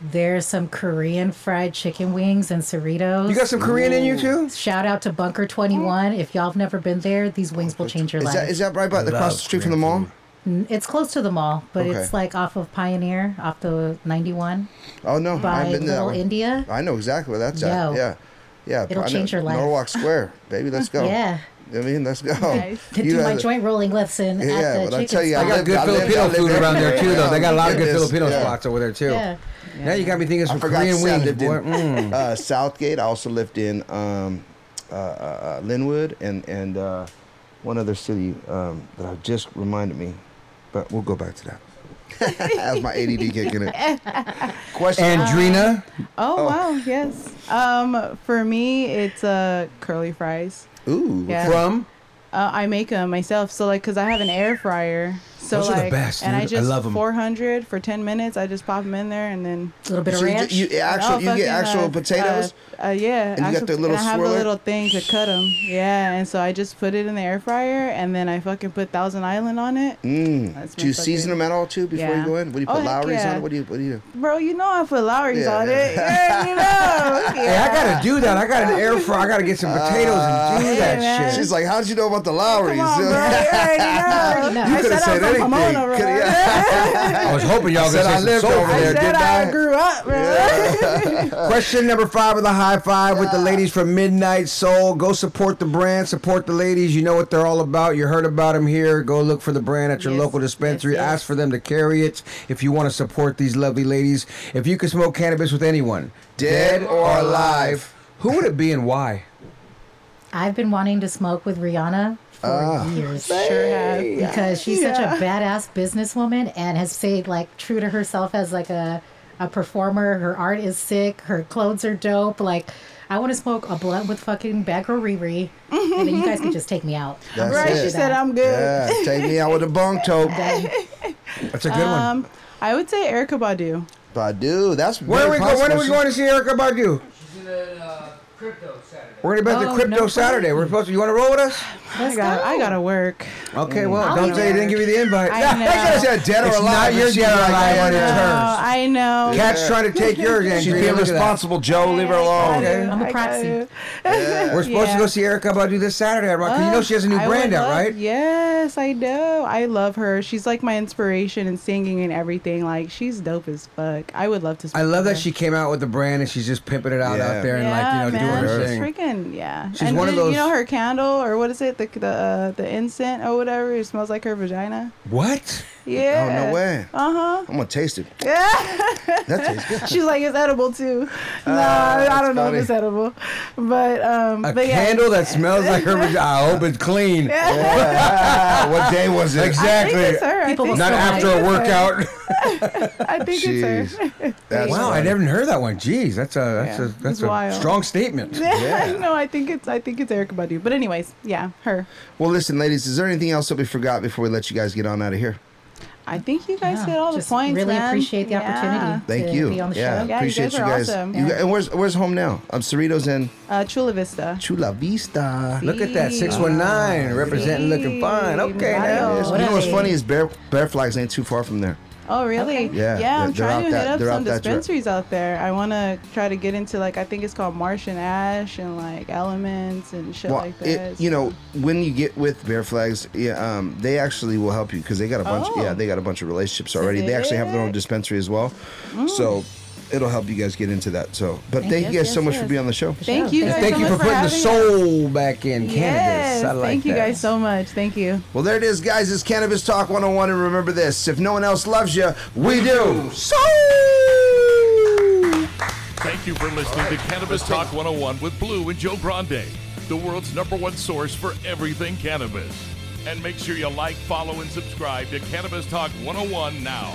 There's some Korean fried chicken wings and Cerritos. You got some Korean in you too? Shout out to Bunker 21. If y'all have never been there, these wings will change your Is life. that is that right by I across the street from the mall? It's close to the mall, but Okay. it's like off of Pioneer, off the 91 Oh no, by haven't been Little. India. I know exactly where that's Yo. at. Yeah, yeah. It'll I know- change your life. Norwalk Square, baby. Let's go. Yeah. I mean, let's go. Nice. To You do my guys- joint rolling lesson Yeah, at the but I chicken tell you, I I got lived- good I lived- Filipino I lived food around there too, though. They got a lot of good Filipino yeah. spots over there too. Yeah. Now you got me thinking I some forgot Korean say I wings, lived boy. in Mm. uh, South Gate. I also lived in um, uh, uh, uh, Lynwood and and uh, one other city um, that I just reminded me, but we'll go back to that. That's my ADD kicking in. Question. Andrina, Oh, wow, yes. Um, for me, it's uh curly fries. Ooh. Yeah. from Uh, I make them myself. So like, cause I have an air fryer. So Those are the like, best, and I dude. I just love 'em. 400 for 10 minutes. I just pop them in there and then. A little bit of So you, ranch. you actual, Oh, you get actual uh, potatoes. Uh, uh, yeah. And you got actual- the little and I have the swirler? little thing to cut them. Yeah, and so I just put it in the air fryer and then I fucking put Thousand Island on it. Mm. Do you season them at all too before Yeah. you go in? What do you Oh, put heck Lawry's yeah. on it? What do you What do you do? Bro, you know I put Lawry's Yeah, on yeah. it. Yeah, you know. Hey, I gotta do that. I got an air fryer. I gotta get some potatoes and do that man. shit. She's like, "How'd you know about the Lawry's?" Come on. You already know. know. I You could have said said I was from anything. Pomona, bro. Coulda- yeah. I was hoping y'all said gonna I say lived some soul over I there, said didn't I I? grew up, bro. Question number five of the high five with the ladies from Midnight Soul. Go support the brand, support the ladies. You know what they're all about. You heard about them here. Go look for the brand at your Yes, local dispensary. yes, yes. Ask for them to carry it if you want to support these lovely ladies. If you could smoke cannabis with anyone, Dead or alive. who would it be and why? I've been wanting to smoke with Rihanna for Ah. years. Sure have. because she's such a badass businesswoman and has stayed like true to herself as like a a performer. Her art is sick. Her clothes are dope. Like I want to smoke a blunt with fucking Bad Girl Riri, and then you guys can just take me out. That's Right, it. she said I'm good. Yeah, take me out with a bong toke. That's a good one. Um, I would say Erykah Badu. Badu, that's Where are we very going? When are we going to see Erykah Badu? She's in uh, crypto Saturday. We're gonna bet at the Oh, Crypto no Saturday. We're supposed to. You want to roll with us? Let's I got, go. I gotta work. Okay. Well, I'll don't be say he didn't give you the invite. I know. I could have said dead or It's alive. not but your dead or alive yeah, on your terms. I know. Kat's trying to take yours, Andrea. She's being Look at that. responsible, Joe. Leave her alone. Okay. I'm a I proxy. gotta- We're supposed Yeah. to go see Erykah Badu this Saturday, right? Because you know she has a new I brand out, love- right? Yes, I know. I love her. She's like my inspiration in singing and everything. Like she's dope as fuck. I would love to. I love that her. she came out with the brand and she's just pimping it out Yeah. out there and like Yeah, you know man, doing her thing. she's freaking yeah. She's and one of then, those- You know her candle or what is it? The the uh, the incense or whatever. It smells like her vagina. What? Yeah. Oh no way. Uh huh. I'm gonna taste it. Yeah. That tastes good. She's like it's edible too. Nah, that's I don't know funny. if it's edible, but um, A but yeah. candle that smells like her vagina. I hope it's clean. Ah, what day was it? I think Exactly. it's her. I People think will Not so. I after think a workout. I think it's her. Jeez. That's wow, I funny. never heard that one. Jeez, that's a that's Yeah, a that's it's a wild. strong statement. Yeah, no, I think it's I think it's Erykah Badu. But anyways, yeah, her. Well, listen, ladies. Is there anything else that we forgot before we let you guys get on out of here? I think you guys Yeah, hit all the just points. really man. appreciate the Yeah. opportunity. Thank to you. Be on the yeah, show. Yeah, you appreciate guys you are guys. awesome. You Yeah. guys- and where's where's home now? Um, Cerritos in Uh, Chula Vista. Chula Vista. Look at that, six one nine representing, looking fine. Okay, now. Mario. Yes, you know what's funny is Bear Bear Flags ain't too far from there. Oh, really? Okay. Yeah, Yeah, I'm they're- they're trying out to hit up some out that dispensaries out there. I want to try to get into like I think it's called March and Ash and like Elements and shit Well, like that. it, you know, when you get with Bear Flags, yeah, um, they actually will help you because they got a bunch. Oh. Yeah, they got a bunch of relationships already. They actually have their own dispensary as well, so it'll help you guys get into that. So, but thank Yes, you guys so yes, much for being on the show. Thank you guys thank so you for much putting the having us. soul back in cannabis. I like thank you that. guys so much. Thank you. Well, there it is, guys. It's Cannabis Talk 101, and remember this: if no one else loves you, we do. So. Thank you for listening to Cannabis Talk 101 with Blue and Joe Grande, the world's number one source for everything cannabis. And make sure you like, follow, and subscribe to Cannabis Talk 101 now.